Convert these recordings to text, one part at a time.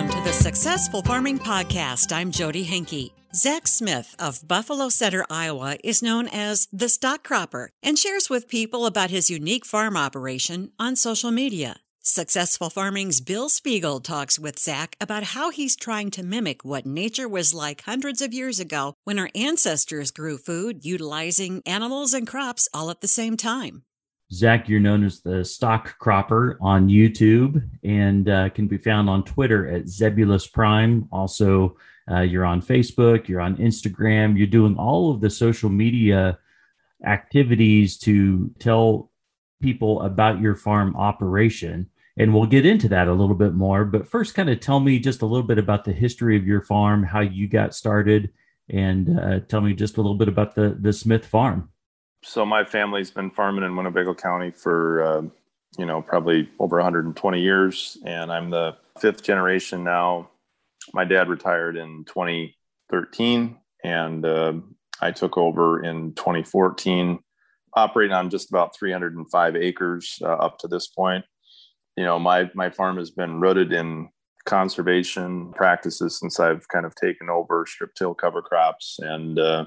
Welcome to the Successful Farming Podcast. I'm Jodi Henke. Zach Smith of Buffalo Center, Iowa is known as the stock cropper and shares with people about his unique farm operation on social media. Successful Farming's Bill Spiegel talks with Zach about how he's trying to mimic what nature was like hundreds of years ago when our ancestors grew food utilizing animals and crops all at the same time. Zach, you're known as the Stock Cropper on YouTube and uh, can be found on Twitter at Zebulus Prime. Also, uh, you're on Facebook, you're on Instagram, you're doing all of the social media activities to tell people about your farm operation. And we'll get into that a little bit more. But first, kind of tell me just a little bit about the history of your farm, how you got started, and uh, tell me just a little bit about the, the Smith farm so my family's been farming in Winnebago County for uh, you know probably over 120 years, and I'm the fifth generation now. My dad retired in 2013, and uh, I took over in 2014, operating on just about 305 acres uh, up to this point. You know, my my farm has been rooted in conservation practices since I've kind of taken over strip till cover crops and uh,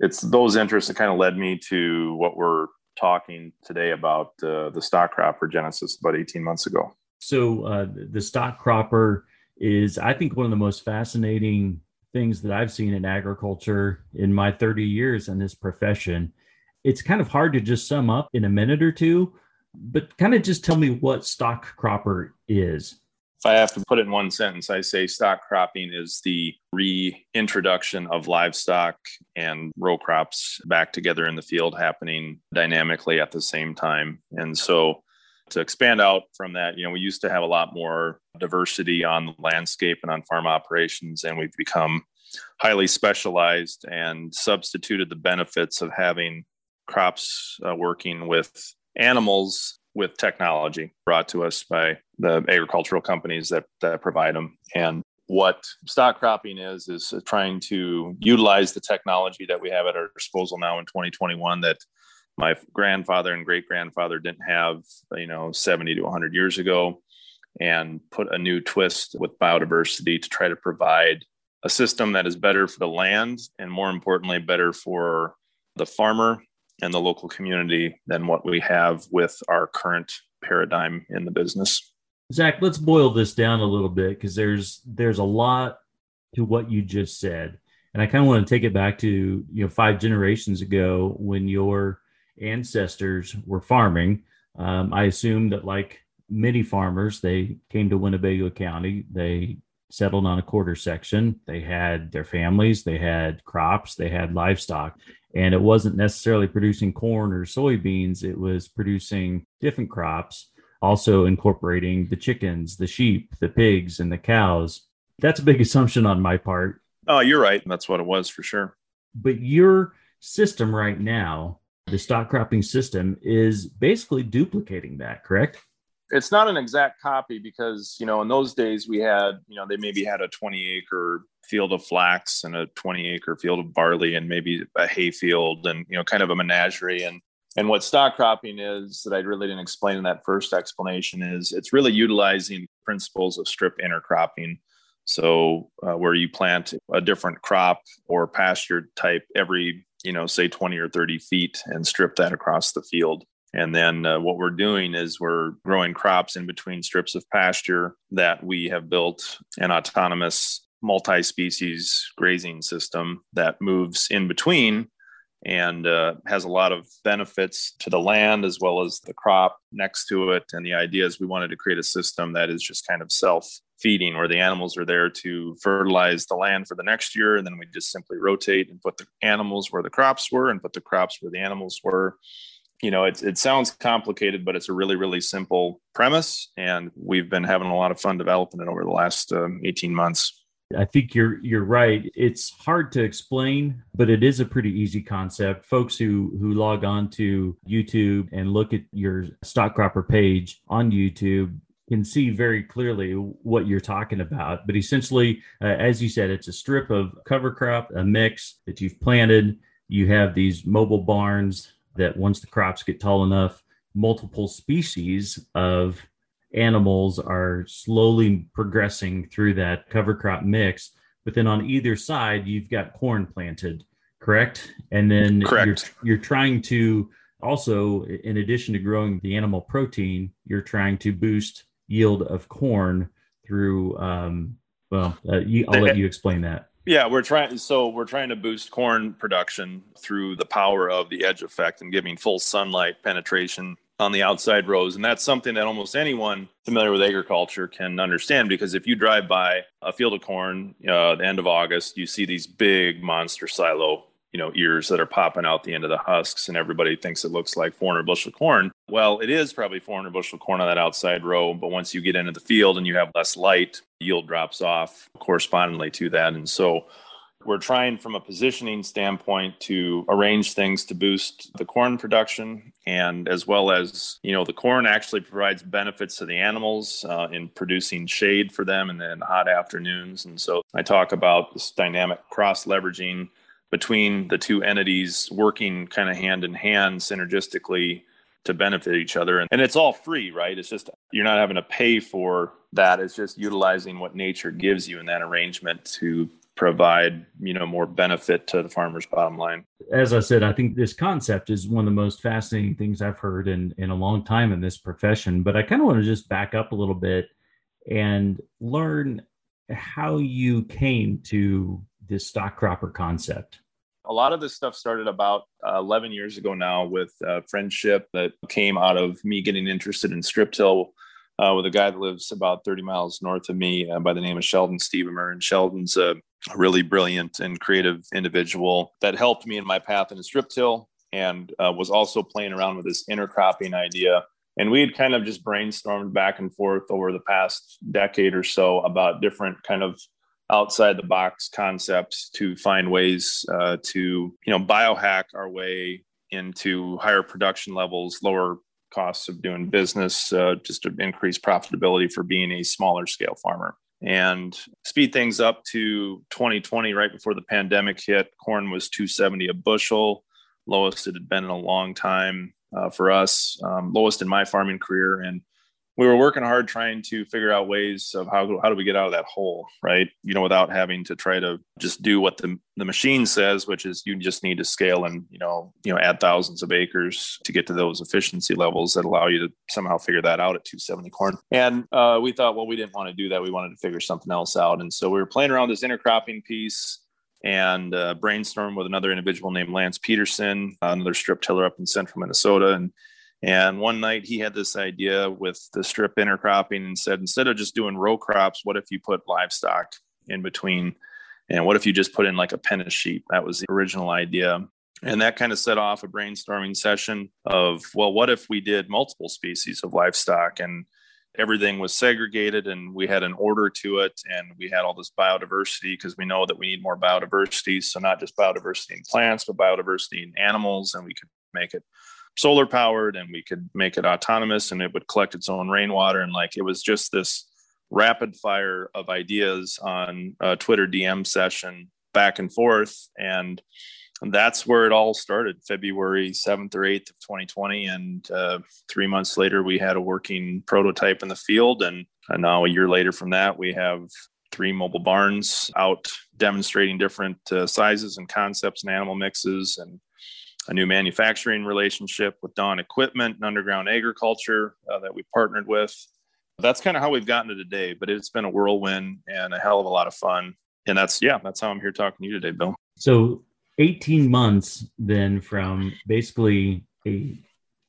it's those interests that kind of led me to what we're talking today about uh, the stock cropper genesis about 18 months ago. So uh, the stock cropper is, I think, one of the most fascinating things that I've seen in agriculture in my 30 years in this profession. It's kind of hard to just sum up in a minute or two, but kind of just tell me what stock cropper is. I have to put it in one sentence, I say stock cropping is the reintroduction of livestock and row crops back together in the field happening dynamically at the same time. And so to expand out from that, you know, we used to have a lot more diversity on the landscape and on farm operations, and we've become highly specialized and substituted the benefits of having crops uh, working with animals with technology brought to us by the agricultural companies that, that provide them. And what stock cropping is, is trying to utilize the technology that we have at our disposal now in 2021 that my grandfather and great grandfather didn't have, you know, 70 to 100 years ago, and put a new twist with biodiversity to try to provide a system that is better for the land and more importantly, better for the farmer and the local community than what we have with our current paradigm in the business. Zach, let's boil this down a little bit because there's there's a lot to what you just said, and I kind of want to take it back to you know five generations ago when your ancestors were farming. Um, I assume that like many farmers, they came to Winnebago County. They settled on a quarter section. They had their families, they had crops, they had livestock, and it wasn't necessarily producing corn or soybeans. It was producing different crops, also incorporating the chickens, the sheep, the pigs, and the cows. That's a big assumption on my part. Oh, you're right. That's what it was for sure. But your system right now, the stock cropping system, is basically duplicating that, correct? It's not an exact copy because you know in those days we had you know they maybe had a 20 acre field of flax and a 20 acre field of barley and maybe a hay field and you know kind of a menagerie and and what stock cropping is that I really didn't explain in that first explanation is it's really utilizing principles of strip intercropping. So uh, where you plant a different crop or pasture type every you know say 20 or 30 feet and strip that across the field and then uh, what we're doing is we're growing crops in between strips of pasture that we have built an autonomous multi species grazing system that moves in between and uh, has a lot of benefits to the land as well as the crop next to it. And the idea is we wanted to create a system that is just kind of self feeding, where the animals are there to fertilize the land for the next year. And then we just simply rotate and put the animals where the crops were and put the crops where the animals were you know, it, it sounds complicated, but it's a really, really simple premise. And we've been having a lot of fun developing it over the last um, 18 months. I think you're you're right. It's hard to explain, but it is a pretty easy concept. Folks who who log on to YouTube and look at your stock cropper page on YouTube can see very clearly what you're talking about. But essentially, uh, as you said, it's a strip of cover crop, a mix that you've planted. You have these mobile barns that once the crops get tall enough, multiple species of animals are slowly progressing through that cover crop mix. But then on either side, you've got corn planted, correct? And then correct. You're, you're trying to also, in addition to growing the animal protein, you're trying to boost yield of corn through. Um, well, uh, you, I'll let you explain that. Yeah, we're trying. So we're trying to boost corn production through the power of the edge effect and giving full sunlight penetration on the outside rows. And that's something that almost anyone familiar with agriculture can understand because if you drive by a field of corn uh, the end of August, you see these big monster silo you know ears that are popping out the end of the husks and everybody thinks it looks like 400 bushel corn. Well it is probably 400 bushel corn on that outside row but once you get into the field and you have less light yield drops off correspondingly to that. And so we're trying from a positioning standpoint to arrange things to boost the corn production and as well as you know the corn actually provides benefits to the animals uh, in producing shade for them in the hot afternoons. And so i talk about this dynamic cross leveraging between the two entities working kind of hand in hand synergistically to benefit each other. And, it's all free, right? It's just you're not having to pay for that. It's just utilizing what nature gives you in that arrangement to provide you know more benefit to the farmer's bottom line as i said i think this concept is one of the most fascinating things i've heard in in a long time in this profession but i kind of want to just back up a little bit and learn how you came to this stock cropper concept a lot of this stuff started about uh, 11 years ago now with a friendship that came out of me getting interested in strip till uh, with a guy that lives about 30 miles north of me uh, by the name of Sheldon Stevermer. And Sheldon's a really brilliant and creative individual that helped me in my path in strip till and uh, was also playing around with this intercropping idea. And we had kind of just brainstormed back and forth over the past decade or so about different kind of outside the box concepts to find ways uh, to you know biohack our way into higher production levels lower costs of doing business uh, just to increase profitability for being a smaller scale farmer. And speed things up to 2020 right before the pandemic hit corn was 270 a bushel lowest it had been in a long time uh, for us um, lowest in my farming career and we were working hard trying to figure out ways of how, how do we get out of that hole right? You know without having to try to just do what the, the machine says which is you just need to scale and you know you know add thousands of acres to get to those efficiency levels that allow you to somehow figure that out at 270 corn. And uh, we thought well we didn't want to do that. We wanted to figure something else out. And so we were playing around this intercropping piece and uh, brainstorm with another individual named lance peterson another strip tiller up in central minnesota. And and one night he had this idea with the strip intercropping and said, instead of just doing row crops, what if you put livestock in between? And what if you just put in like a pen of sheep? That was the original idea. And that kind of set off a brainstorming session of, well, what if we did multiple species of livestock and everything was segregated and we had an order to it and we had all this biodiversity because we know that we need more biodiversity. So, not just biodiversity in plants, but biodiversity in animals, and we could make it solar powered and we could make it autonomous and it would collect its own rainwater. And like it was just this rapid fire of ideas on a twitter dm session back and forth. And that's where it all started february 7th or 8th of 2020 and uh, three months later we had a working prototype in the field. And, and now a year later from that we have three mobile barns out demonstrating different uh, sizes and concepts and animal mixes and a new manufacturing relationship with Dawn Equipment and Underground Agriculture uh, that we partnered with. That's kind of how we've gotten to today, but it's been a whirlwind and a hell of a lot of fun. And that's, yeah, that's how I'm here talking to you today, Bill. So 18 months then from basically a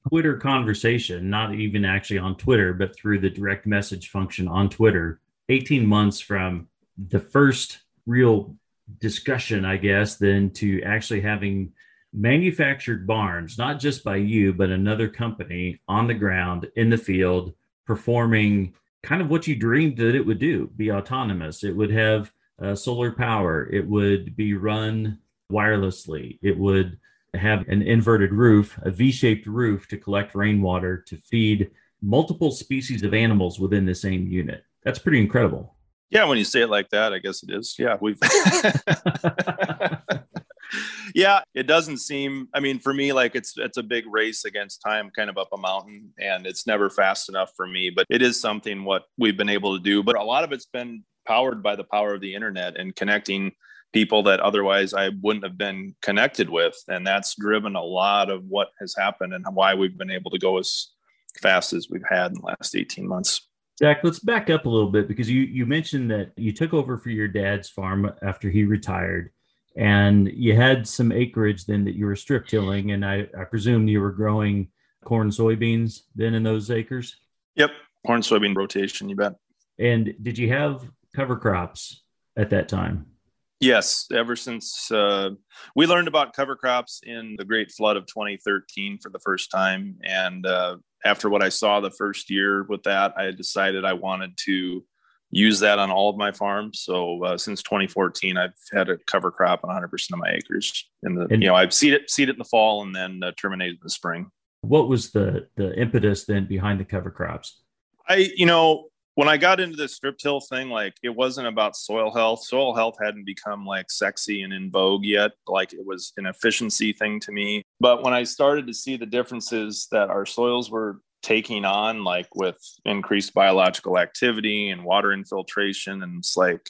Twitter conversation, not even actually on Twitter, but through the direct message function on Twitter, 18 months from the first real discussion, I guess, then to actually having manufactured barns, not just by you, but another company on the ground in the field performing kind of what you dreamed that it would do be autonomous. It would have uh, solar power, it would be run wirelessly, it would have an inverted roof, a V shaped roof to collect rainwater to feed multiple species of animals within the same unit. That's pretty incredible. Yeah, when you say it like that, I guess it is. Yeah, we've yeah, it doesn't seem. I mean, for me, like it's it's a big race against time, kind of up a mountain, and it's never fast enough for me. But it is something what we've been able to do. But a lot of it's been powered by the power of the internet and connecting people that otherwise I wouldn't have been connected with, and that's driven a lot of what has happened and why we've been able to go as fast as we've had in the last eighteen months. Zach, let's back up a little bit because you you mentioned that you took over for your dad's farm after he retired and you had some acreage then that you were strip tilling and I, I presume you were growing corn soybeans then in those acres? Yep corn soybean rotation you bet. And did you have cover crops at that time? Yes ever since uh, we learned about cover crops in the great flood of 2013 for the first time. And uh, after what i saw the first year with that i decided i wanted to use that on all of my farms. So uh, since 2014, I've had a cover crop on 100% of my acres. In the and you know I've seed it seed it in the fall and then uh, terminated in the spring. What was the the impetus then behind the cover crops? I you know when I got into the strip till thing, like it wasn't about soil health. Soil health hadn't become like sexy and in vogue yet. Like it was an efficiency thing to me. But when I started to see the differences that our soils were taking on like with increased biological activity and water infiltration and it's like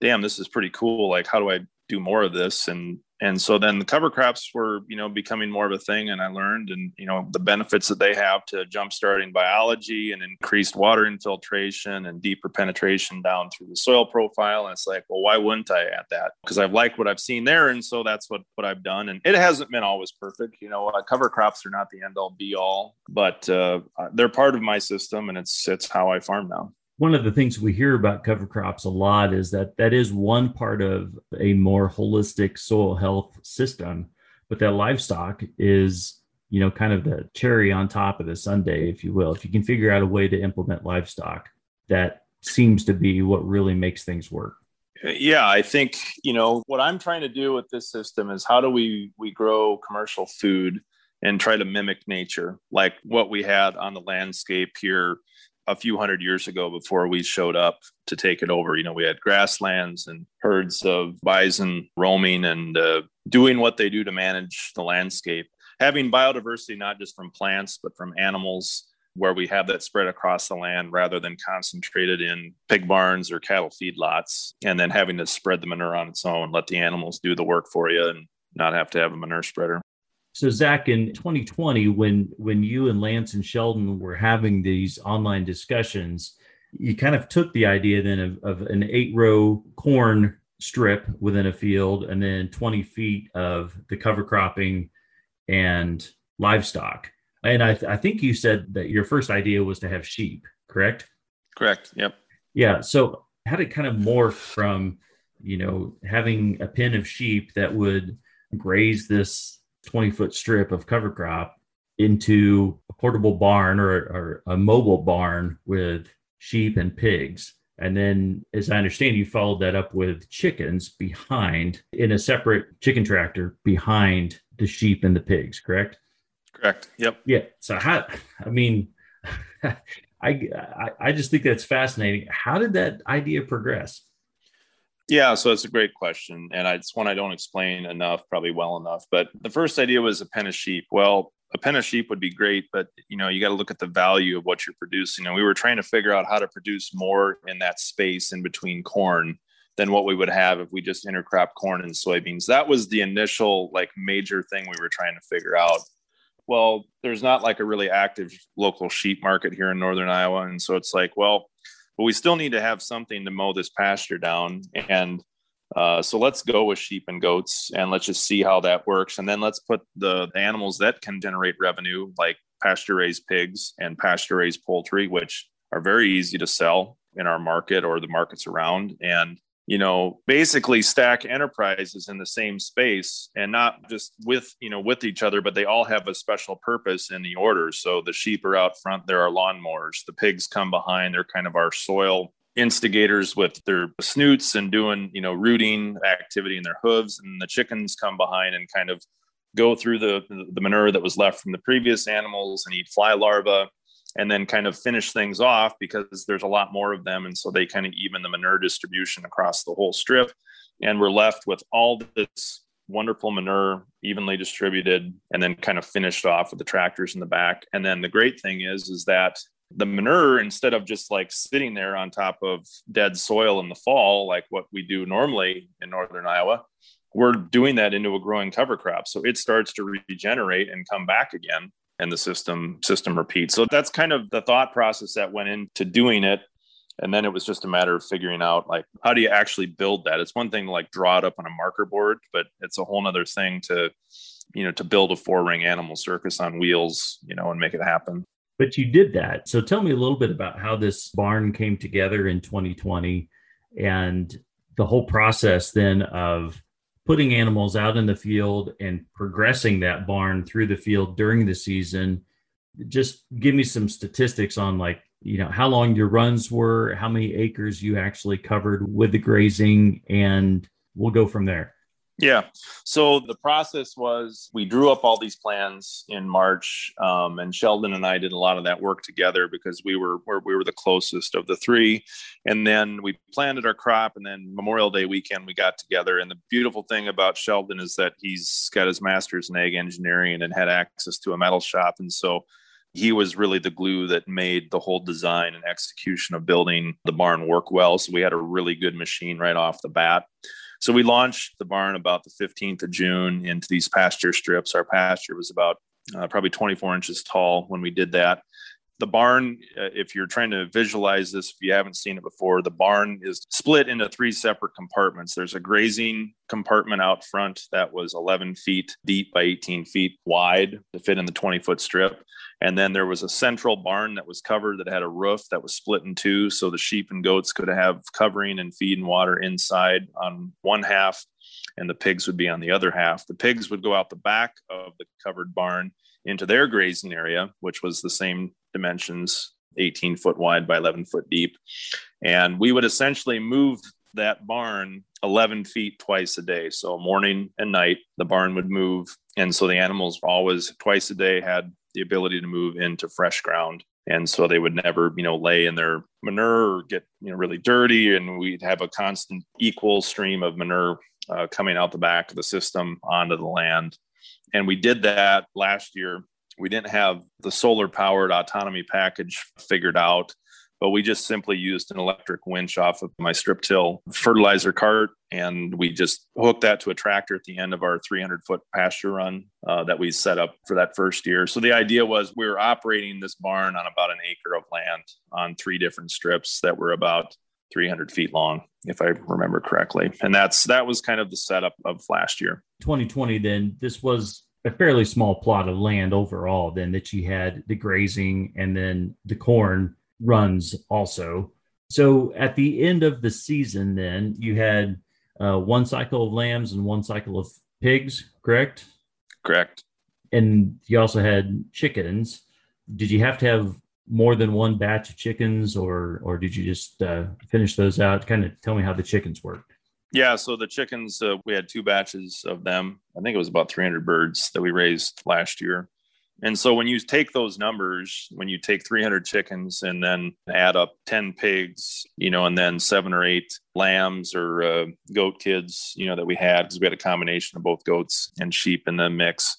damn this is pretty cool. Like how do i do more of this? And and so then the cover crops were you know becoming more of a thing and i learned and you know the benefits that they have to jump starting biology and increased water infiltration and deeper penetration down through the soil profile. And it's like well why wouldn't i add that? Because i've liked what i've seen there and so that's what what i've done. And it hasn't been always perfect you know uh, cover crops are not the end all be all but uh, they're part of my system and it's it's how i farm now one of the things we hear about cover crops a lot is that that is one part of a more holistic soil health system but that livestock is you know kind of the cherry on top of the sundae if you will. If you can figure out a way to implement livestock that seems to be what really makes things work. Yeah i think you know what i'm trying to do with this system is how do we we grow commercial food and try to mimic nature like what we had on the landscape here a few hundred years ago before we showed up to take it over. You know, we had grasslands and herds of bison roaming and uh, doing what they do to manage the landscape, having biodiversity not just from plants, but from animals, where we have that spread across the land rather than concentrated in pig barns or cattle feedlots, and then having to spread the manure on its own, let the animals do the work for you and not have to have a manure spreader. So Zach, in 2020, when when you and Lance and Sheldon were having these online discussions, you kind of took the idea then of, of an eight row corn strip within a field and then 20 feet of the cover cropping and livestock. And I, th- I think you said that your first idea was to have sheep, correct? Correct. Yep. Yeah. So how did it kind of morph from, you know, having a pen of sheep that would graze this 20 foot strip of cover crop into a portable barn or, or a mobile barn with sheep and pigs. And then, as I understand, you followed that up with chickens behind in a separate chicken tractor behind the sheep and the pigs, correct? Correct. Yep. Yeah. So, how, I mean, I, I, I just think that's fascinating. How did that idea progress? Yeah, so it's a great question. And it's one I don't explain enough, probably well enough. But the first idea was a pen of sheep. Well, a pen of sheep would be great, but you know, you got to look at the value of what you're producing. And we were trying to figure out how to produce more in that space in between corn than what we would have if we just intercrop corn and soybeans. That was the initial like major thing we were trying to figure out. Well, there's not like a really active local sheep market here in northern Iowa. And so it's like, well, but we still need to have something to mow this pasture down. And uh, so let's go with sheep and goats and let's just see how that works. And then let's put the, animals that can generate revenue, like pasture raised pigs and pasture raised poultry, which are very easy to sell in our market or the markets around. And you know basically stack enterprises in the same space and not just with you know with each other but they all have a special purpose in the order. So the sheep are out front there are lawnmowers. The pigs come behind they're kind of our soil instigators with their snoots and doing you know rooting activity in their hooves. And the chickens come behind and kind of go through the the manure that was left from the previous animals and eat fly larvae and then kind of finish things off because there's a lot more of them. And so they kind of even the manure distribution across the whole strip. And we're left with all this wonderful manure, evenly distributed, and then kind of finished off with the tractors in the back. And then the great thing is, is that the manure, instead of just like sitting there on top of dead soil in the fall, like what we do normally in northern Iowa, we're doing that into a growing cover crop. So it starts to regenerate and come back again and the system system repeats. So that's kind of the thought process that went into doing it. And then it was just a matter of figuring out like how do you actually build that? It's one thing to like draw it up on a marker board, but it's a whole nother thing to, you know, to build a four ring animal circus on wheels, you know, and make it happen. But you did that. So tell me a little bit about how this barn came together in 2020 and the whole process then of putting animals out in the field and progressing that barn through the field during the season. Just give me some statistics on like you know how long your runs were how many acres you actually covered with the grazing and we'll go from there yeah. So the process was we drew up all these plans in March, um, and Sheldon and I did a lot of that work together because we were we were the closest of the three. And then we planted our crop, and then Memorial Day weekend we got together. And the beautiful thing about Sheldon is that he's got his master's in ag engineering and had access to a metal shop, and so he was really the glue that made the whole design and execution of building the barn work well. So we had a really good machine right off the bat. So we launched the barn about the 15th of June into these pasture strips. Our pasture was about uh, probably 24 inches tall when we did that. The barn, uh, if you're trying to visualize this, if you haven't seen it before, the barn is split into three separate compartments. There's a grazing compartment out front that was 11 feet deep by 18 feet wide to fit in the 20 foot strip. And then there was a central barn that was covered that had a roof that was split in two. So the sheep and goats could have covering and feed and water inside on one half, and the pigs would be on the other half. The pigs would go out the back of the covered barn into their grazing area, which was the same dimensions 18 foot wide by 11 foot deep. And we would essentially move that barn 11 feet twice a day. So morning and night, the barn would move. And so the animals always twice a day had the ability to move into fresh ground. And so they would never, you know, lay in their manure or get, you know, really dirty. And we'd have a constant equal stream of manure uh, coming out the back of the system onto the land. And we did that last year. We didn't have the solar powered autonomy package figured out but we just simply used an electric winch off of my strip till fertilizer cart. And we just hooked that to a tractor at the end of our 300 foot pasture run uh, that we set up for that first year. So the idea was we were operating this barn on about an acre of land on three different strips that were about 300 feet long if i remember correctly. And that's that was kind of the setup of last year. 2020 then this was a fairly small plot of land overall then that you had the grazing and then the corn runs also. So at the end of the season, then you had uh, one cycle of lambs and one cycle of pigs, correct? Correct. And you also had chickens. Did you have to have more than one batch of chickens, or or did you just uh, finish those out? Kind of tell me how the chickens worked. Yeah, so the chickens, uh, we had two batches of them. I think it was about 300 birds that we raised last year. And so when you take those numbers, when you take 300 chickens and then add up 10 pigs, you know, and then seven or eight lambs or uh, goat kids, you know, that we had, because we had a combination of both goats and sheep in the mix,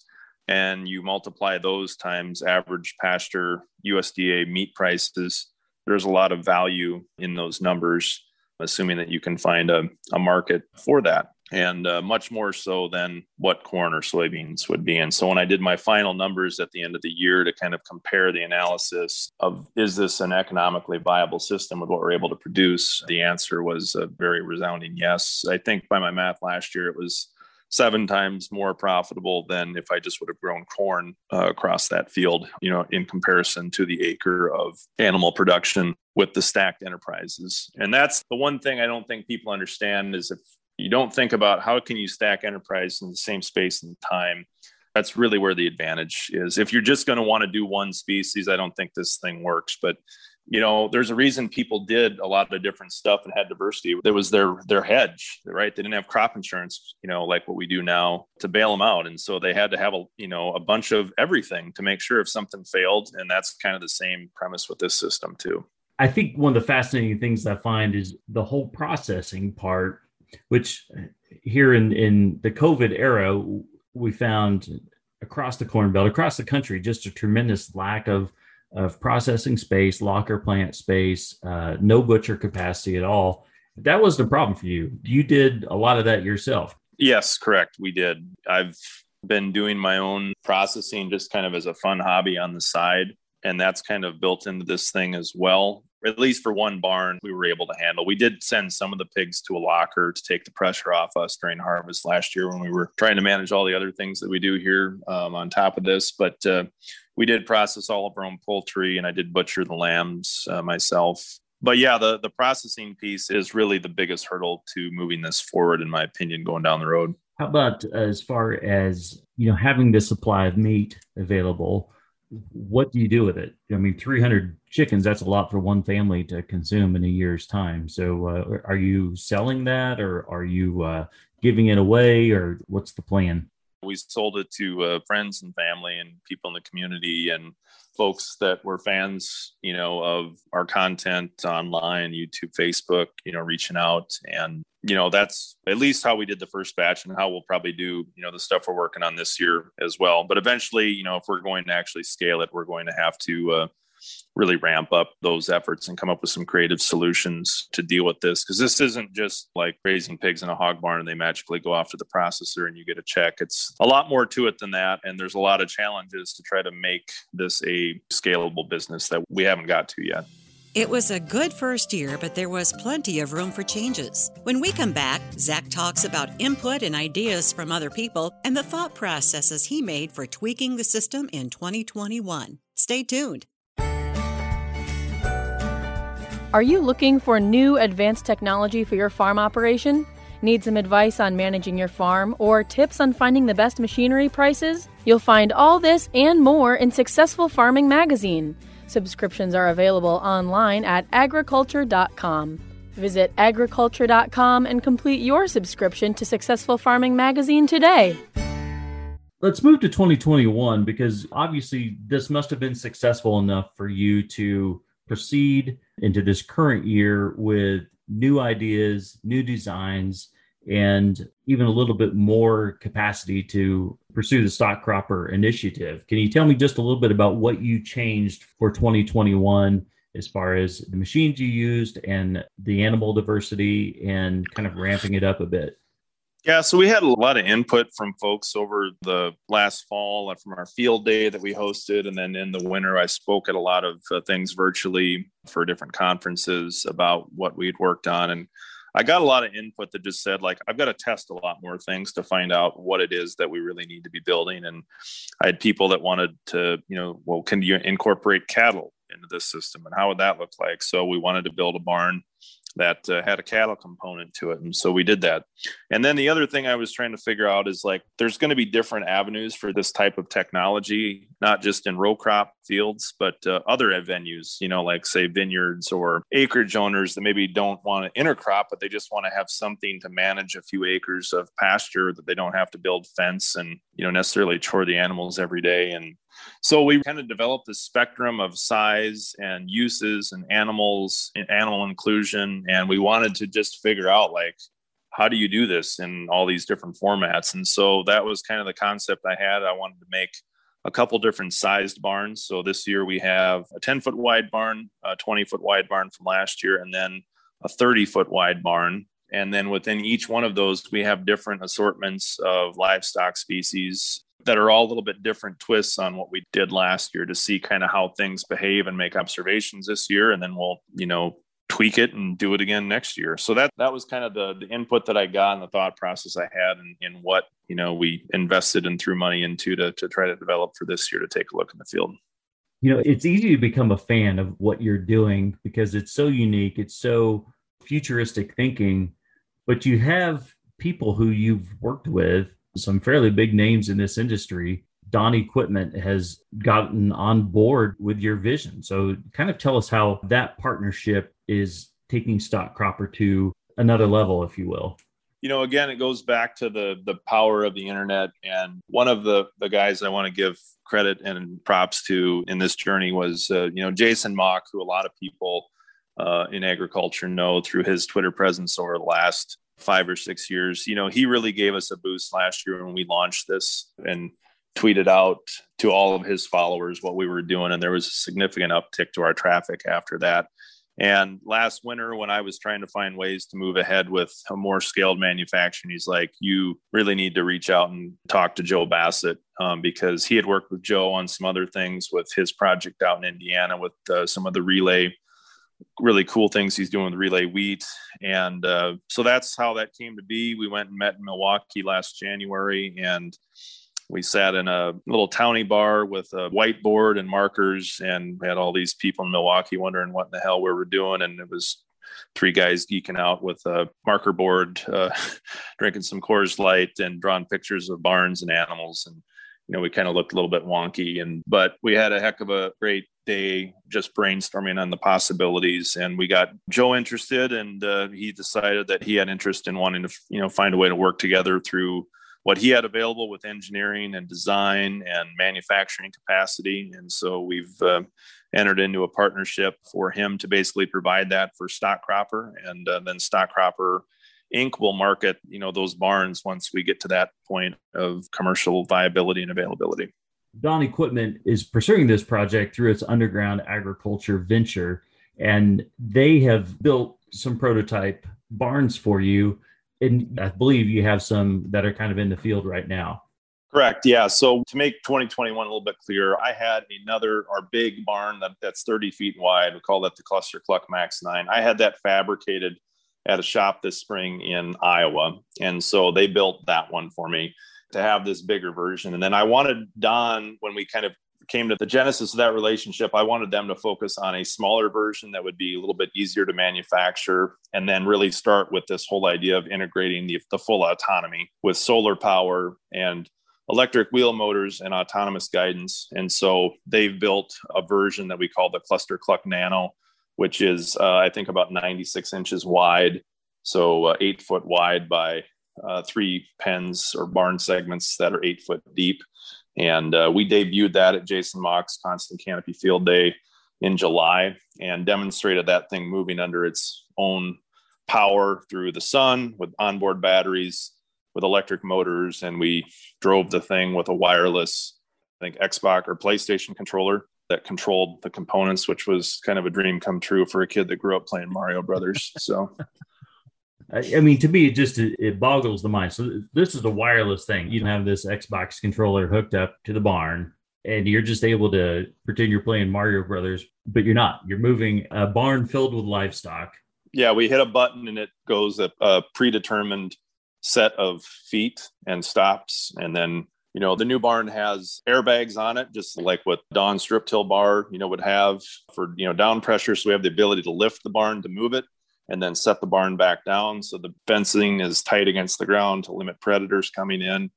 and you multiply those times average pasture USDA meat prices, there's a lot of value in those numbers, assuming that you can find a, a market for that and uh, much more so than what corn or soybeans would be. And so when I did my final numbers at the end of the year to kind of compare the analysis of is this an economically viable system with what we're able to produce, the answer was a very resounding yes. I think by my math last year, it was seven times more profitable than if I just would have grown corn uh, across that field, you know, in comparison to the acre of animal production with the stacked enterprises. And that's the one thing I don't think people understand is if you don't think about how can you stack enterprise in the same space and time that's really where the advantage is if you're just going to want to do one species i don't think this thing works but you know there's a reason people did a lot of different stuff and had diversity. There was their their hedge right? They didn't have crop insurance you know like what we do now to bail them out. And so they had to have a you know a bunch of everything to make sure if something failed. And that's kind of the same premise with this system too. I think one of the fascinating things i find is the whole processing part which here in in the COVID era, we found across the corn belt, across the country, just a tremendous lack of of processing space, locker plant space, uh, no butcher capacity at all. That was the problem for you. You did a lot of that yourself. Yes, correct. We did. I've been doing my own processing just kind of as a fun hobby on the side. And that's kind of built into this thing as well. At least for one barn, we were able to handle. We did send some of the pigs to a locker to take the pressure off us during harvest last year when we were trying to manage all the other things that we do here um, on top of this. But uh, we did process all of our own poultry, and I did butcher the lambs uh, myself. But yeah, the the processing piece is really the biggest hurdle to moving this forward, in my opinion, going down the road. How about as far as you know, having the supply of meat available? What do you do with it? I mean, 300 chickens—that's a lot for one family to consume in a year's time. So, uh, are you selling that, or are you uh, giving it away, or what's the plan? We sold it to uh, friends and family and people in the community and folks that were fans, you know, of our content online, YouTube, Facebook, you know, reaching out. And, you know, that's at least how we did the first batch and how we'll probably do, you know, the stuff we're working on this year as well. But eventually, you know, if we're going to actually scale it, we're going to have to, uh, really ramp up those efforts and come up with some creative solutions to deal with this because this isn't just like raising pigs in a hog barn and they magically go off to the processor and you get a check it's a lot more to it than that and there's a lot of challenges to try to make this a scalable business that we haven't got to yet it was a good first year, but there was plenty of room for changes. When we come back, Zach talks about input and ideas from other people and the thought processes he made for tweaking the system in 2021. Stay tuned. Are you looking for new advanced technology for your farm operation? Need some advice on managing your farm or tips on finding the best machinery prices? You'll find all this and more in Successful Farming Magazine. Subscriptions are available online at agriculture.com. Visit agriculture.com and complete your subscription to Successful Farming Magazine today. Let's move to 2021 because obviously this must have been successful enough for you to proceed into this current year with new ideas, new designs, and even a little bit more capacity to pursue the stock cropper initiative. Can you tell me just a little bit about what you changed for 2021 as far as the machines you used and the animal diversity and kind of ramping it up a bit? Yeah, so we had a lot of input from folks over the last fall from our field day that we hosted. And then in the winter, I spoke at a lot of uh, things virtually for different conferences about what we'd worked on. And I got a lot of input that just said, like, I've got to test a lot more things to find out what it is that we really need to be building. And I had people that wanted to, you know, well, can you incorporate cattle into this system and how would that look like? So we wanted to build a barn that uh, had a cattle component to it. And so we did that. And then the other thing I was trying to figure out is like, there's going to be different avenues for this type of technology, not just in row crop fields, but uh, other venues, you know, like say vineyards or acreage owners that maybe don't want to intercrop, but they just want to have something to manage a few acres of pasture that they don't have to build fence and, you know, necessarily chore the animals every day. And so we kind of developed this spectrum of size and uses and animals, animal inclusion, and we wanted to just figure out like how do you do this in all these different formats. And so that was kind of the concept I had. I wanted to make a couple different sized barns. So this year we have a 10 foot wide barn, a 20 foot wide barn from last year, and then a 30 foot wide barn. And then within each one of those, we have different assortments of livestock species that are all a little bit different twists on what we did last year to see kind of how things behave and make observations this year. And then we'll you know tweak it and do it again next year. So that that was kind of the, the input that i got and the thought process i had in, in what you know we invested and threw money into to, to try to develop for this year to take a look in the field. You know it's easy to become a fan of what you're doing because it's so unique. It's so futuristic thinking but you have people who you've worked with some fairly big names in this industry. Dawn Equipment has gotten on board with your vision. So, kind of tell us how that partnership is taking Stock Cropper to another level, if you will. You know, again, it goes back to the the power of the internet. And one of the the guys I want to give credit and props to in this journey was, uh, you know, Jason Mock, who a lot of people uh, in agriculture know through his Twitter presence over the last five or six years. You know, he really gave us a boost last year when we launched this and tweeted out to all of his followers what we were doing. And there was a significant uptick to our traffic after that. And last winter, when I was trying to find ways to move ahead with a more scaled manufacturing, he's like, You really need to reach out and talk to Joe Bassett um, because he had worked with Joe on some other things with his project out in Indiana with uh, some of the relay, really cool things he's doing with relay wheat. And uh, so that's how that came to be. We went and met in Milwaukee last January and we sat in a little towny bar with a whiteboard and markers and we had all these people in milwaukee wondering what in the hell we were doing and it was three guys geeking out with a marker board uh, drinking some Coors Light and drawing pictures of barns and animals and you know we kind of looked a little bit wonky and but we had a heck of a great day just brainstorming on the possibilities and we got joe interested and uh, he decided that he had interest in wanting to you know find a way to work together through what he had available with engineering and design and manufacturing capacity. And so we've uh, entered into a partnership for him to basically provide that for Stock Cropper, and uh, then Stock Cropper Inc. will market, you know, those barns once we get to that point of commercial viability and availability. Dawn Equipment is pursuing this project through its underground agriculture venture, and they have built some prototype barns for you and I believe you have some that are kind of in the field right now. Correct. Yeah. So to make 2021 a little bit clearer, I had another our big barn that, that's 30 feet wide. We call that the Cluster Cluck Max 9. I had that fabricated at a shop this spring in Iowa. And so they built that one for me to have this bigger version. And then I wanted Dawn, when we kind of came to the genesis of that relationship, I wanted them to focus on a smaller version that would be a little bit easier to manufacture and then really start with this whole idea of integrating the, the full autonomy with solar power and electric wheel motors and autonomous guidance. And so they've built a version that we call the Cluster Cluck Nano, which is, uh, I think, about 96 inches wide. So uh, eight foot wide by uh, three pens or barn segments that are eight foot deep. And uh, we debuted that at Jason Mock's Constant Canopy Field Day in July and demonstrated that thing moving under its own power through the sun with onboard batteries, with electric motors. And we drove the thing with a wireless, I think, Xbox or PlayStation controller that controlled the components, which was kind of a dream come true for a kid that grew up playing Mario Brothers. So I mean, to me, it just it boggles the mind. So this is a wireless thing. You have this Xbox controller hooked up to the barn, and you're just able to pretend you're playing Mario Brothers, but you're not. You're moving a barn filled with livestock. Yeah, we hit a button and it goes a, a predetermined set of feet and stops, and then you know the new barn has airbags on it just like what Dawn strip till bar you know would have for you know down pressure so we have the ability to lift the barn to move it and then set the barn back down. So the fencing is tight against the ground to limit predators coming in.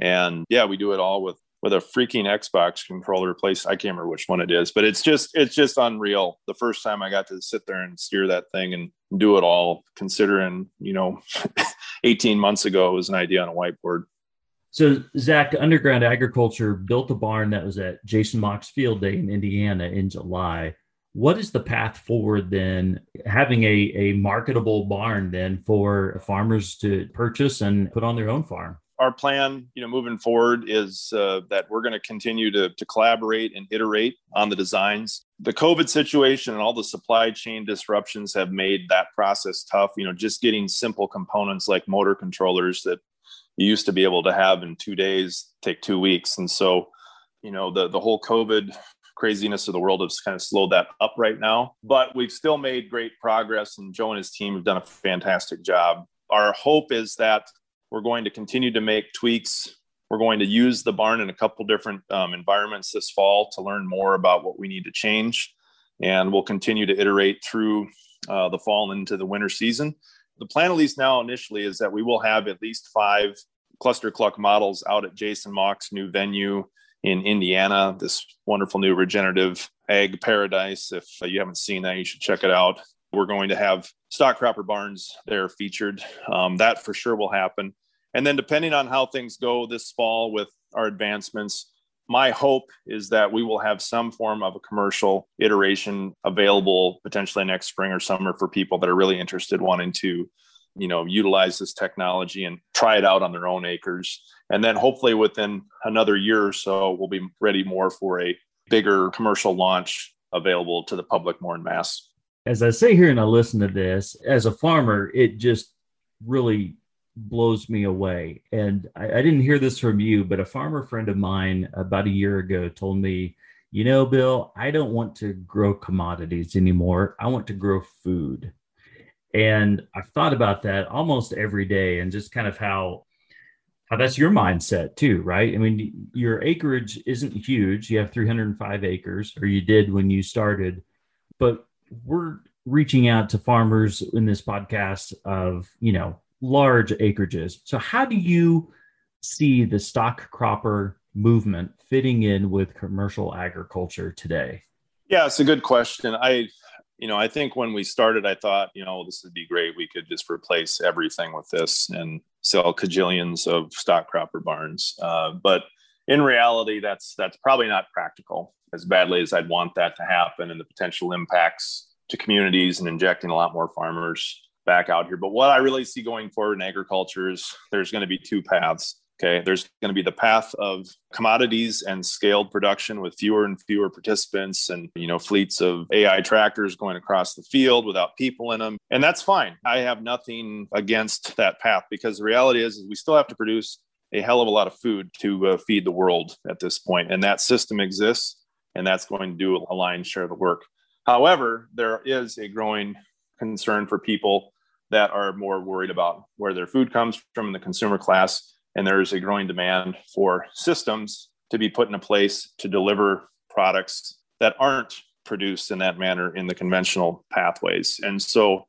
And yeah we do it all with with a freaking xbox controller. Place i can't remember which one it is but it's just it's just unreal. The first time i got to sit there and steer that thing and do it all considering you know 18 months ago it was an idea on a whiteboard. So Zach, Underground Agriculture built a barn that was at Jason Mock's Field Day in Indiana in July what is the path forward then having a, a marketable barn then for farmers to purchase and put on their own farm? Our plan you know moving forward is uh, that we're going to continue to, collaborate and iterate on the designs. The covid situation and all the supply chain disruptions have made that process tough you know just getting simple components like motor controllers that you used to be able to have in two days take two weeks. And so you know the the whole covid craziness of the world has kind of slowed that up right now. But we've still made great progress, and Joe and his team have done a fantastic job. Our hope is that we're going to continue to make tweaks. We're going to use the barn in a couple different um, environments this fall to learn more about what we need to change. And we'll continue to iterate through uh, the fall into the winter season. The plan, at least now initially, is that we will have at least five cluster cluck models out at Jason Mock's new venue in Indiana, this wonderful new regenerative ag paradise. If you haven't seen that, you should check it out. We're going to have stock cropper barns there featured. Um, that for sure will happen. And then, depending on how things go this fall with our advancements, my hope is that we will have some form of a commercial iteration available potentially next spring or summer for people that are really interested wanting to you know, utilize this technology and try it out on their own acres. And then hopefully within another year or so, we'll be ready more for a bigger commercial launch available to the public more in mass. As I say here and I listen to this, as a farmer, it just really blows me away. And I, I, didn't hear this from you, but a farmer friend of mine about a year ago told me, you know, Bill, I don't want to grow commodities anymore. I want to grow food. And I've thought about that almost every day and just kind of how how that's your mindset too, right? I mean, your acreage isn't huge. You have 305 acres, or you did when you started, but we're reaching out to farmers in this podcast of, you know, large acreages. So, how do you see the stock cropper movement fitting in with commercial agriculture today? Yeah, it's a good question. I, you know, I think when we started, I thought, you know, this would be great. We could just replace everything with this and sell cajillions of stock cropper barns. Uh, but in reality, that's that's probably not practical as badly as I'd want that to happen, and the potential impacts to communities and injecting a lot more farmers back out here. But what I really see going forward in agriculture is there's going to be two paths. Okay. There's going to be the path of commodities and scaled production with fewer and fewer participants and, you know, fleets of AI tractors going across the field without people in them. And that's fine. I have nothing against that path because the reality is, is we still have to produce a hell of a lot of food to uh, feed the world at this. And that system exists and that's going to do a lion's share of the work. However, there is a growing concern for people that are more worried about where their food comes from in the consumer class. And there's a growing demand for systems to be put in a place to deliver products that aren't produced in that manner in the conventional pathways. And so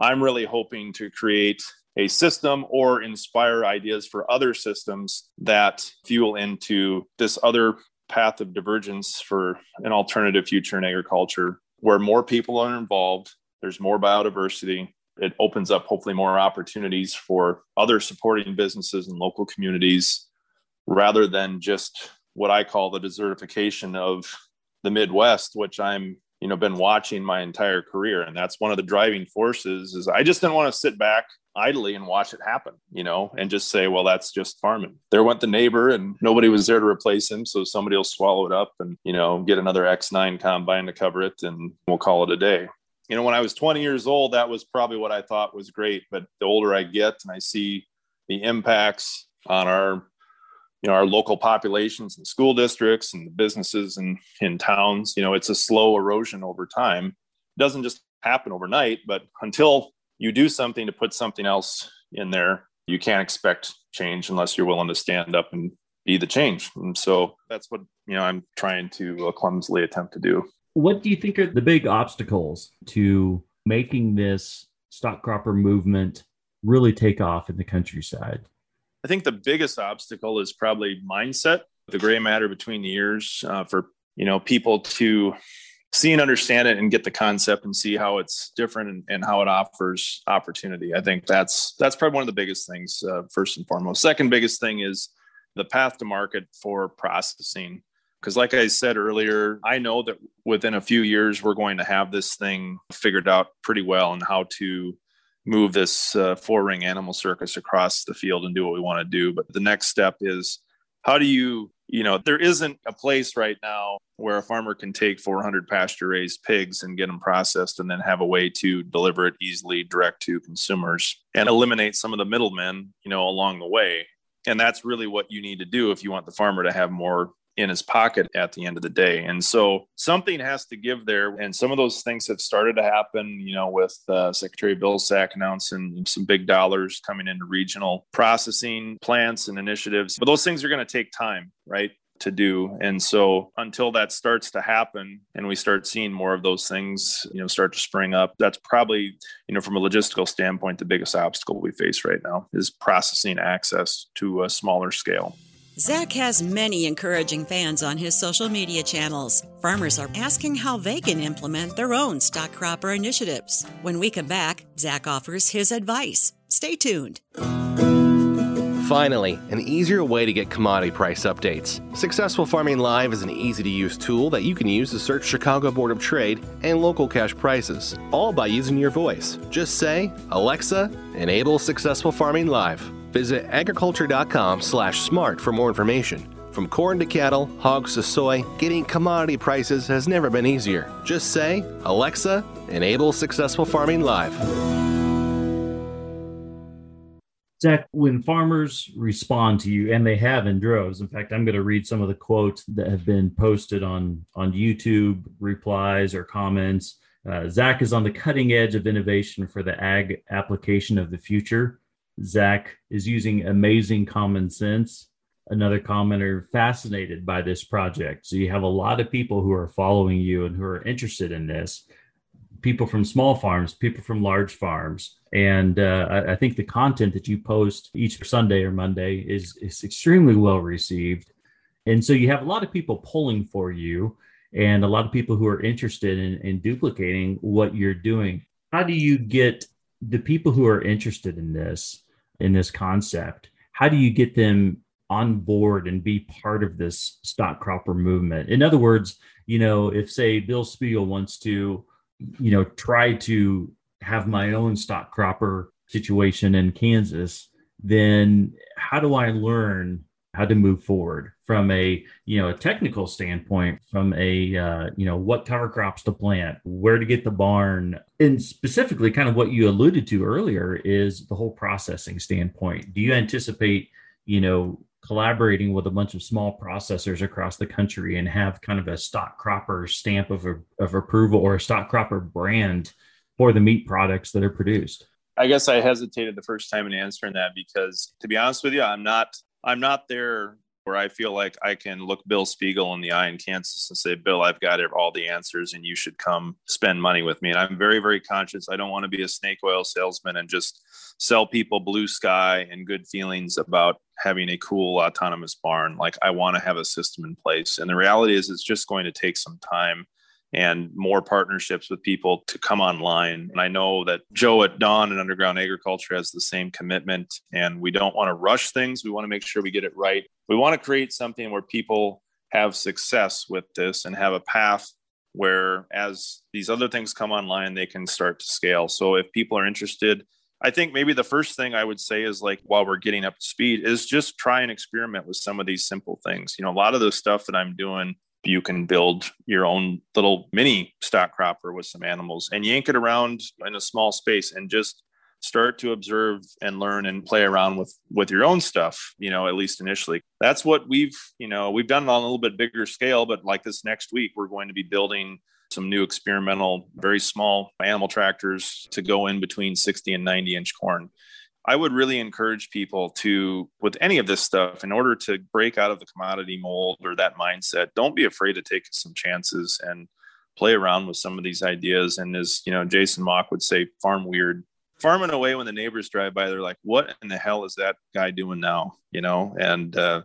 I'm really hoping to create a system or inspire ideas for other systems that fuel into this other path of divergence for an alternative future in agriculture where more people are involved, there's more biodiversity, it opens up hopefully more opportunities for other supporting businesses and local communities rather than just what I call the desertification of the Midwest, which I'm, you know, been watching my entire career. And that's one of the driving forces is I just didn't want to sit back idly and watch it happen, you know, and just say, well, that's just farming. There went the neighbor and nobody was there to replace him. So somebody will swallow it up and, you know, get another X9 combine to cover it and we'll call it a day you know, when I was 20 years old, that was probably what I thought was great. But the older I get and I see the impacts on our, you know, our local populations and school districts and the businesses and in towns, you know, it's a slow erosion over time. It doesn't just happen overnight, but until you do something to put something else in there, you can't expect change unless you're willing to stand up and be the change. And so that's what, you know, I'm trying to uh, clumsily attempt to do. What do you think are the big obstacles to making this stock cropper movement really take off in the countryside? I think the biggest obstacle is probably mindset, the gray matter between the ears uh, for you know people to see and understand it and get the concept and see how it's different and, and how it offers opportunity. I think that's that's probably one of the biggest things uh, first and foremost. Second biggest thing is the path to market for processing because, like I said earlier, I know that within a few years, we're going to have this thing figured out pretty well and how to move this uh, four ring animal circus across the field and do what we want to do. But the next step is how do you, you know, there isn't a place right now where a farmer can take 400 pasture raised pigs and get them processed and then have a way to deliver it easily direct to consumers and eliminate some of the middlemen, you know, along the way. And that's really what you need to do if you want the farmer to have more in his pocket at the end of the day. And so something has to give there. And some of those things have started to happen, you know, with uh, Secretary Vilsack announcing some big dollars coming into regional processing plants and initiatives. But those things are going to take time, right? to do and so until that starts to happen and we start seeing more of those things you know start to spring up that's probably you know from a logistical standpoint the biggest obstacle we face right now is processing access to a smaller scale Zach has many encouraging fans on his social media channels. Farmers are asking how they can implement their own stock cropper initiatives. When we come back, Zach offers his advice. Stay tuned. Finally, an easier way to get commodity price updates. Successful Farming Live is an easy to use tool that you can use to search Chicago Board of Trade and local cash prices, all by using your voice. Just say, Alexa, enable Successful Farming Live. Visit agriculture.com/smart for more information. From corn to cattle, hogs to soy, getting commodity prices has never been easier. Just say, Alexa, enable Successful Farming Live. Zach, when farmers respond to you, and they have in droves, in fact, I'm going to read some of the quotes that have been posted on, on YouTube, replies or comments. Uh, Zach is on the cutting edge of innovation for the ag application of the future. Zach is using amazing common sense. Another commenter fascinated by this project. So you have a lot of people who are following you and who are interested in this people from small farms, people from large farms. And uh, I, I, think the content that you post each Sunday or Monday is, is extremely well received. And so you have a lot of people pulling for you and a lot of people who are interested in, in duplicating what you're doing. How do you get the people who are interested in this, in this concept, how do you get them on board and be part of this stock cropper movement? In other words, you know, if say Bill Spiegel wants to you know, try to have my own stock cropper situation in Kansas, then how do I learn how to move forward from a you know a technical standpoint from a uh, you know what cover crops to plant where to get the barn. And specifically kind of what you alluded to earlier is the whole processing standpoint. Do you anticipate you know collaborating with a bunch of small processors across the country and have kind of a stock cropper stamp of, a, of approval or a stock cropper brand for the meat products that are produced? I guess i hesitated the first time in answering that because to be honest with you i'm not i'm not there where I feel like I can look Bill Spiegel in the eye in Kansas and say, Bill, I've got all the answers and you should come spend money with me. And I'm very, very conscious. I don't want to be a snake oil salesman and just sell people blue sky and good feelings about having a cool autonomous barn. Like I want to have a system in place. And the reality is it's just going to take some time and more partnerships with people to come online. And I know that Joe at Dawn and Underground Agriculture has the same commitment. And we don't want to rush things. We want to make sure we get it right. We want to create something where people have success with this and have a path where as these other things come online, they can start to scale. So if people are interested, I think maybe the first thing I would say is like while we're getting up to speed is just try and experiment with some of these simple things. You know, a lot of the stuff that I'm doing you can build your own little mini stock cropper with some animals and yank it around in a small space and just start to observe and learn and play around with with your own stuff you know at least initially. That's what we've you know we've done it on a little bit bigger scale but like this next week we're going to be building some new experimental very small animal tractors to go in between 60 and 90 inch corn I would really encourage people to, with any of this stuff, in order to break out of the commodity mold or that mindset, don't be afraid to take some chances and play around with some of these ideas. And as you know, Jason Mauck would say, farm weird. Farm in a way when the neighbors drive by, they're like, "What in the hell is that guy doing now?" You know, and uh,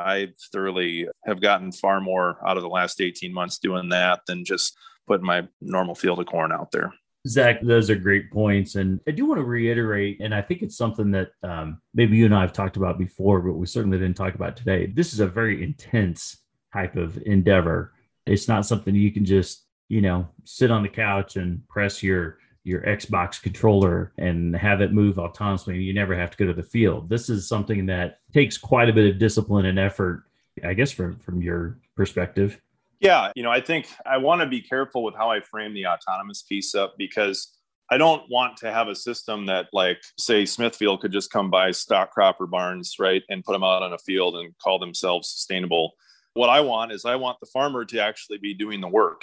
I thoroughly have gotten far more out of the last 18 months doing that than just putting my normal field of corn out there. Zach, those are great points. And I do want to reiterate, and I think it's something that um, maybe you and I have talked about before, but we certainly didn't talk about today. This is a very intense type of endeavor. It's not something you can just, you know, sit on the couch and press your your Xbox controller and have it move autonomously. You never have to go to the field. This is something that takes quite a bit of discipline and effort, I guess, from from your perspective. Yeah, you know, I think I want to be careful with how I frame the autonomous piece up because I don't want to have a system that, like, say, Smithfield could just come by stock cropper barns, right, and put them out on a field and call themselves sustainable. What I want is I want the farmer to actually be doing the work.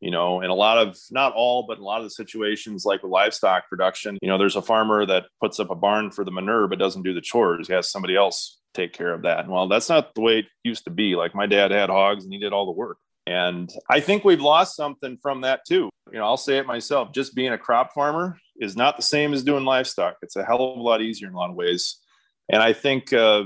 You know, in a lot of, not all, but a lot of the situations like with livestock production, you know, there's a farmer that puts up a barn for the manure but doesn't do the chores. He has somebody else take care of that. And well, that's not the way it used to be. Like my dad had hogs and he did all the work. And I think we've lost something from that too. You know, I'll say it myself just being a crop farmer is not the same as doing livestock. It's a hell of a lot easier in a lot of ways. And I think uh,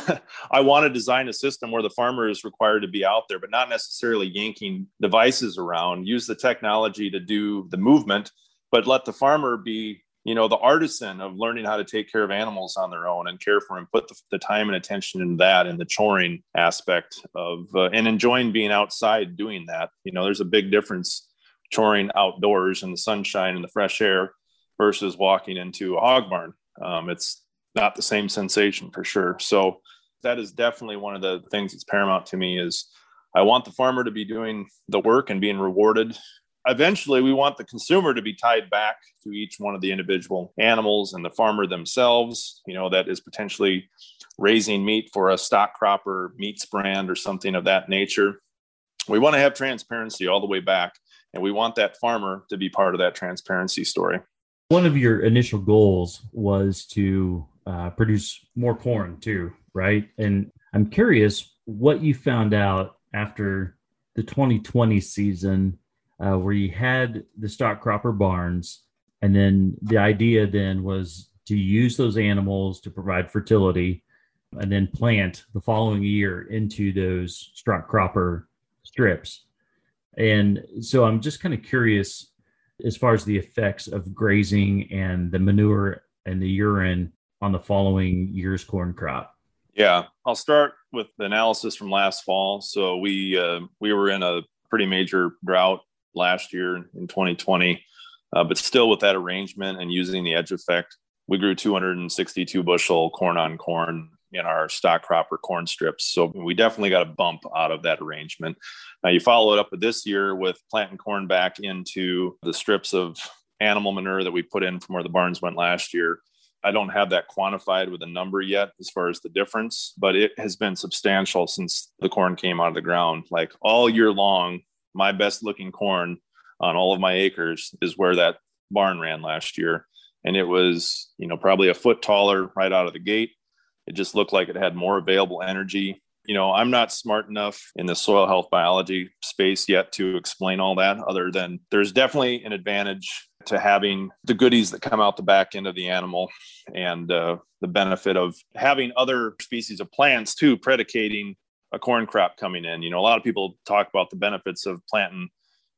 I want to design a system where the farmer is required to be out there, but not necessarily yanking devices around, use the technology to do the movement, but let the farmer be you know the artisan of learning how to take care of animals on their own and care for them put the, the time and attention in that and the choring aspect of uh, and enjoying being outside doing that. You know there's a big difference choring outdoors in the sunshine and the fresh air versus walking into a hog barn. Um, it's not the same sensation for sure. So that is definitely one of the things that's paramount to me is i want the farmer to be doing the work and being rewarded eventually we want the consumer to be tied back to each one of the individual animals and the farmer themselves you know that is potentially raising meat for a stock crop or meats brand or something of that nature. We want to have transparency all the way back and we want that farmer to be part of that transparency story. One of your initial goals was to uh, produce more corn too right? And i'm curious what you found out after the 2020 season uh, where you had the stock cropper barns, and then the idea then was to use those animals to provide fertility, and then plant the following year into those stock cropper strips. And so I'm just kind of curious as far as the effects of grazing and the manure and the urine on the following year's corn crop. Yeah, I'll start with the analysis from last fall. So we uh, we were in a pretty major drought last year in 2020. Uh, but still, with that arrangement and using the edge effect, we grew 262 bushel corn on corn in our stock cropper corn strips. So we definitely got a bump out of that arrangement. Now you follow it up with this year with planting corn back into the strips of animal manure that we put in from where the barns went last year. I don't have that quantified with a number yet as far as the difference, but it has been substantial since the corn came out of the ground. Like all year long, my best looking corn on all of my acres is where that barn ran last year. And it was, you know, probably a foot taller right out of the gate. It just looked like it had more available energy. You know, I'm not smart enough in the soil health biology space yet to explain all that, other than there's definitely an advantage to having the goodies that come out the back end of the animal and uh, the benefit of having other species of plants too predicating a corn crop coming in. You know, a lot of people talk about the benefits of planting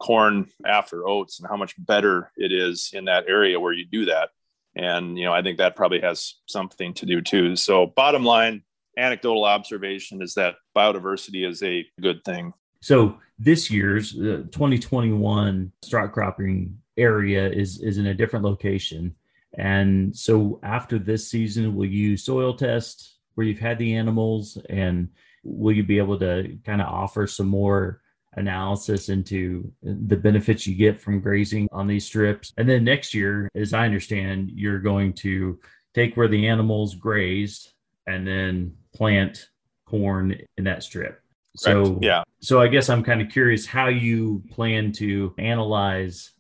corn after oats and how much better it is in that area where you do that. And, you know, I think that probably has something to do too. So, bottom line, anecdotal observation is that biodiversity is a good thing. So, this year's uh, 2021 stock cropping area is, is in a different location. And so, after this season, will you soil test where you've had the animals and will you be able to kind of offer some more analysis into the benefits you get from grazing on these strips? And then next year, as I understand, you're going to take where the animals grazed and then plant corn in that strip. So yeah. So I guess I'm kind of curious how you plan to analyze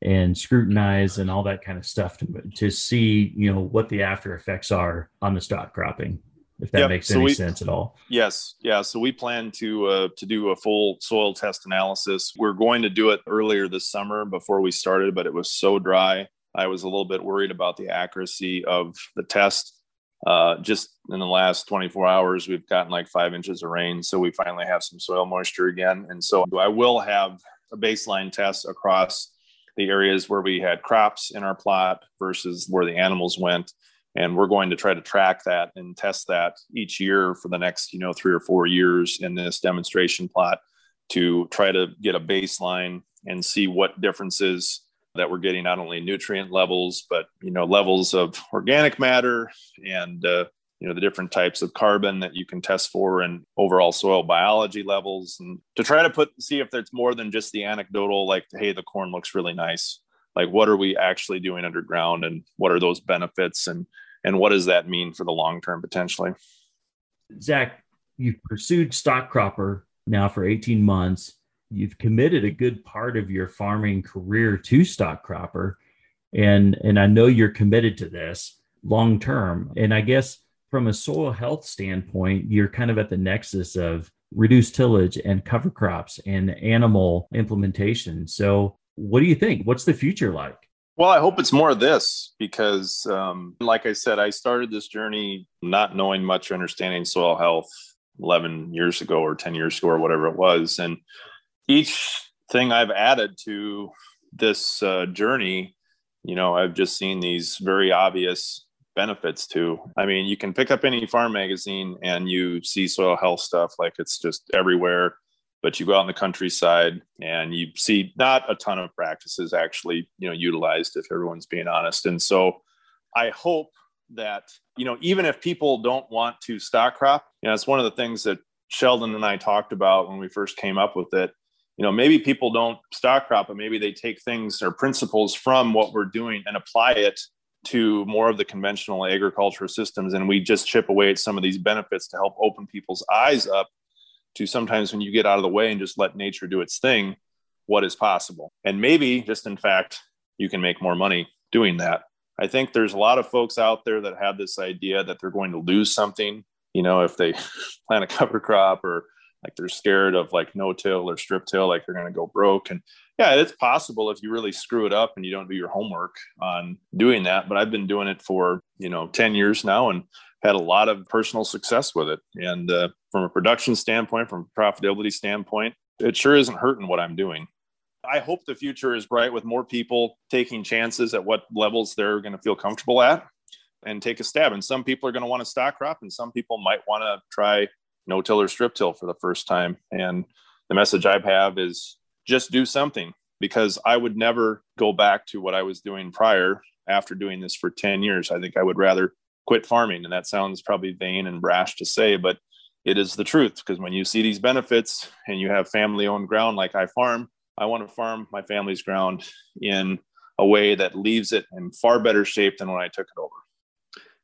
and scrutinize and all that kind of stuff to, to see, you know, what the after effects are on the stock cropping if that yep. makes so any we, sense at all. Yes, yeah. So we plan to uh, to do a full soil test analysis. We're going to do it earlier this summer before we started, but it was so dry. I was a little bit worried about the accuracy of the test. Uh, just in the last 24 hours, we've gotten like five inches of rain, so we finally have some soil moisture again. And so I will have a baseline test across the areas where we had crops in our plot versus where the animals went and we're going to try to track that and test that each year for the next you know three or four years in this demonstration plot to try to get a baseline and see what differences that we're getting not only nutrient levels but you know levels of organic matter and uh, you know the different types of carbon that you can test for and overall soil biology levels and to try to put see if there's more than just the anecdotal like hey the corn looks really nice. Like what are we actually doing underground and what are those benefits and and what does that mean for the long term potentially? Zach you've pursued stock cropper now for 18 months. You've committed a good part of your farming career to stock cropper and and i know you're committed to this long term. And i guess from a soil health standpoint you're kind of at the nexus of reduced tillage and cover crops and animal implementation. So what do you think? What's the future like well, I hope it's more of this because, um, like I said, I started this journey not knowing much understanding soil health 11 years ago or 10 years ago or whatever it was. And each thing I've added to this uh, journey you know, I've just seen these very obvious benefits to. I mean, you can pick up any farm magazine and you see soil health stuff like it's just everywhere. But you go out in the countryside and you see not a ton of practices actually, you know, utilized if everyone's being honest. And so I hope that, you know, even if people don't want to stock crop, you know, it's one of the things that Sheldon and I talked about when we first came up with it. You know, maybe people don't stock crop, but maybe they take things or principles from what we're doing and apply it to more of the conventional agriculture systems. And we just chip away at some of these benefits to help open people's eyes up to sometimes when you get out of the way and just let nature do its thing, what is possible. And maybe just in fact, you can make more money doing that. I think there's a lot of folks out there that have this idea that they're going to lose something, you know, if they plant a cover crop or like they're scared of like no till or strip till, like they're going to go broke. And yeah, it's possible if you really screw it up and you don't do your homework on doing that. But I've been doing it for, you know, 10 years now and had a lot of personal success with it. And uh, from a production standpoint, from a profitability standpoint, it sure isn't hurting what I'm doing. I hope the future is bright with more people taking chances at what levels they're going to feel comfortable at and take a stab. And some people are going to want to stock crop, and some people might want to try no till or strip till for the first time. And the message I have is just do something because I would never go back to what I was doing prior after doing this for 10 years. I think I would rather quit farming. And that sounds probably vain and brash to say, but it is the truth because when you see these benefits and you have family owned ground like I farm, I want to farm my family's ground in a way that leaves it in far better shape than when I took it over.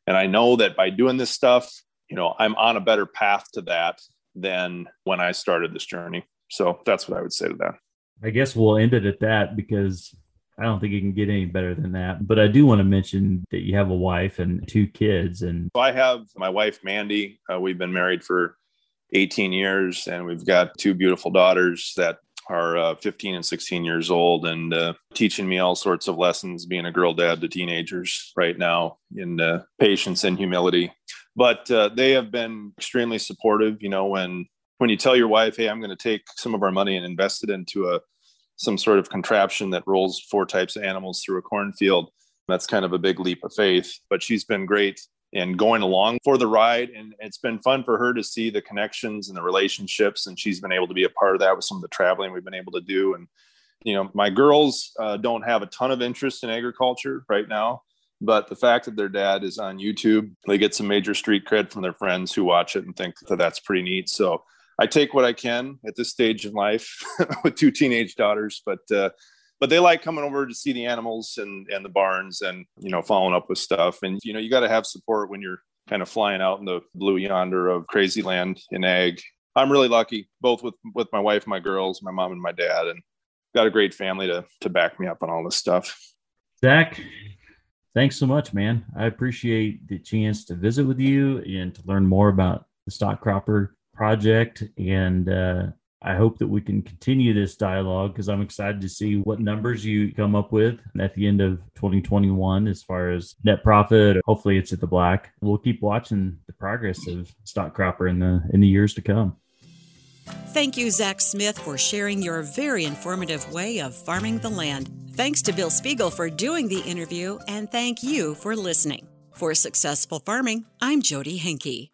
And I know that by doing this stuff, you know, I'm on a better path to that than when I started this journey. So that's what I would say to that. I guess we'll end it at that because I don't think it can get any better than that. But I do want to mention that you have a wife and two kids. And so I have my wife, Mandy. Uh, we've been married for 18 years and we've got two beautiful daughters that are uh, 15 and 16 years old and uh, teaching me all sorts of lessons being a girl dad to teenagers right now in uh, patience and humility but uh, they have been extremely supportive you know when when you tell your wife hey i'm going to take some of our money and invest it into a some sort of contraption that rolls four types of animals through a cornfield that's kind of a big leap of faith but she's been great and going along for the ride. And it's been fun for her to see the connections and the relationships. And she's been able to be a part of that with some of the traveling we've been able to do. And, you know, my girls uh, don't have a ton of interest in agriculture right now. But the fact that their dad is on YouTube, they get some major street cred from their friends who watch it and think that that's pretty neat. So I take what I can at this stage in life with two teenage daughters. But uh, but they like coming over to see the animals and and the barns and you know following up with stuff. And you know you got to have support when you're kind of flying out in the blue yonder of crazy land in ag. I'm really lucky both with with my wife my girls my mom and my dad and got a great family to to back me up on all this stuff. Zach thanks so much man. I appreciate the chance to visit with you and to learn more about the stock cropper project and uh, I hope that we can continue this dialogue because I'm excited to see what numbers you come up with at the end of 2021 as far as net profit. Hopefully, it's at the black. We'll keep watching the progress of stock cropper in the in the years to come. Thank you, Zach Smith, for sharing your very informative way of farming the land. Thanks to Bill Spiegel for doing the interview, and thank you for listening. For Successful Farming, I'm Jodi Henke.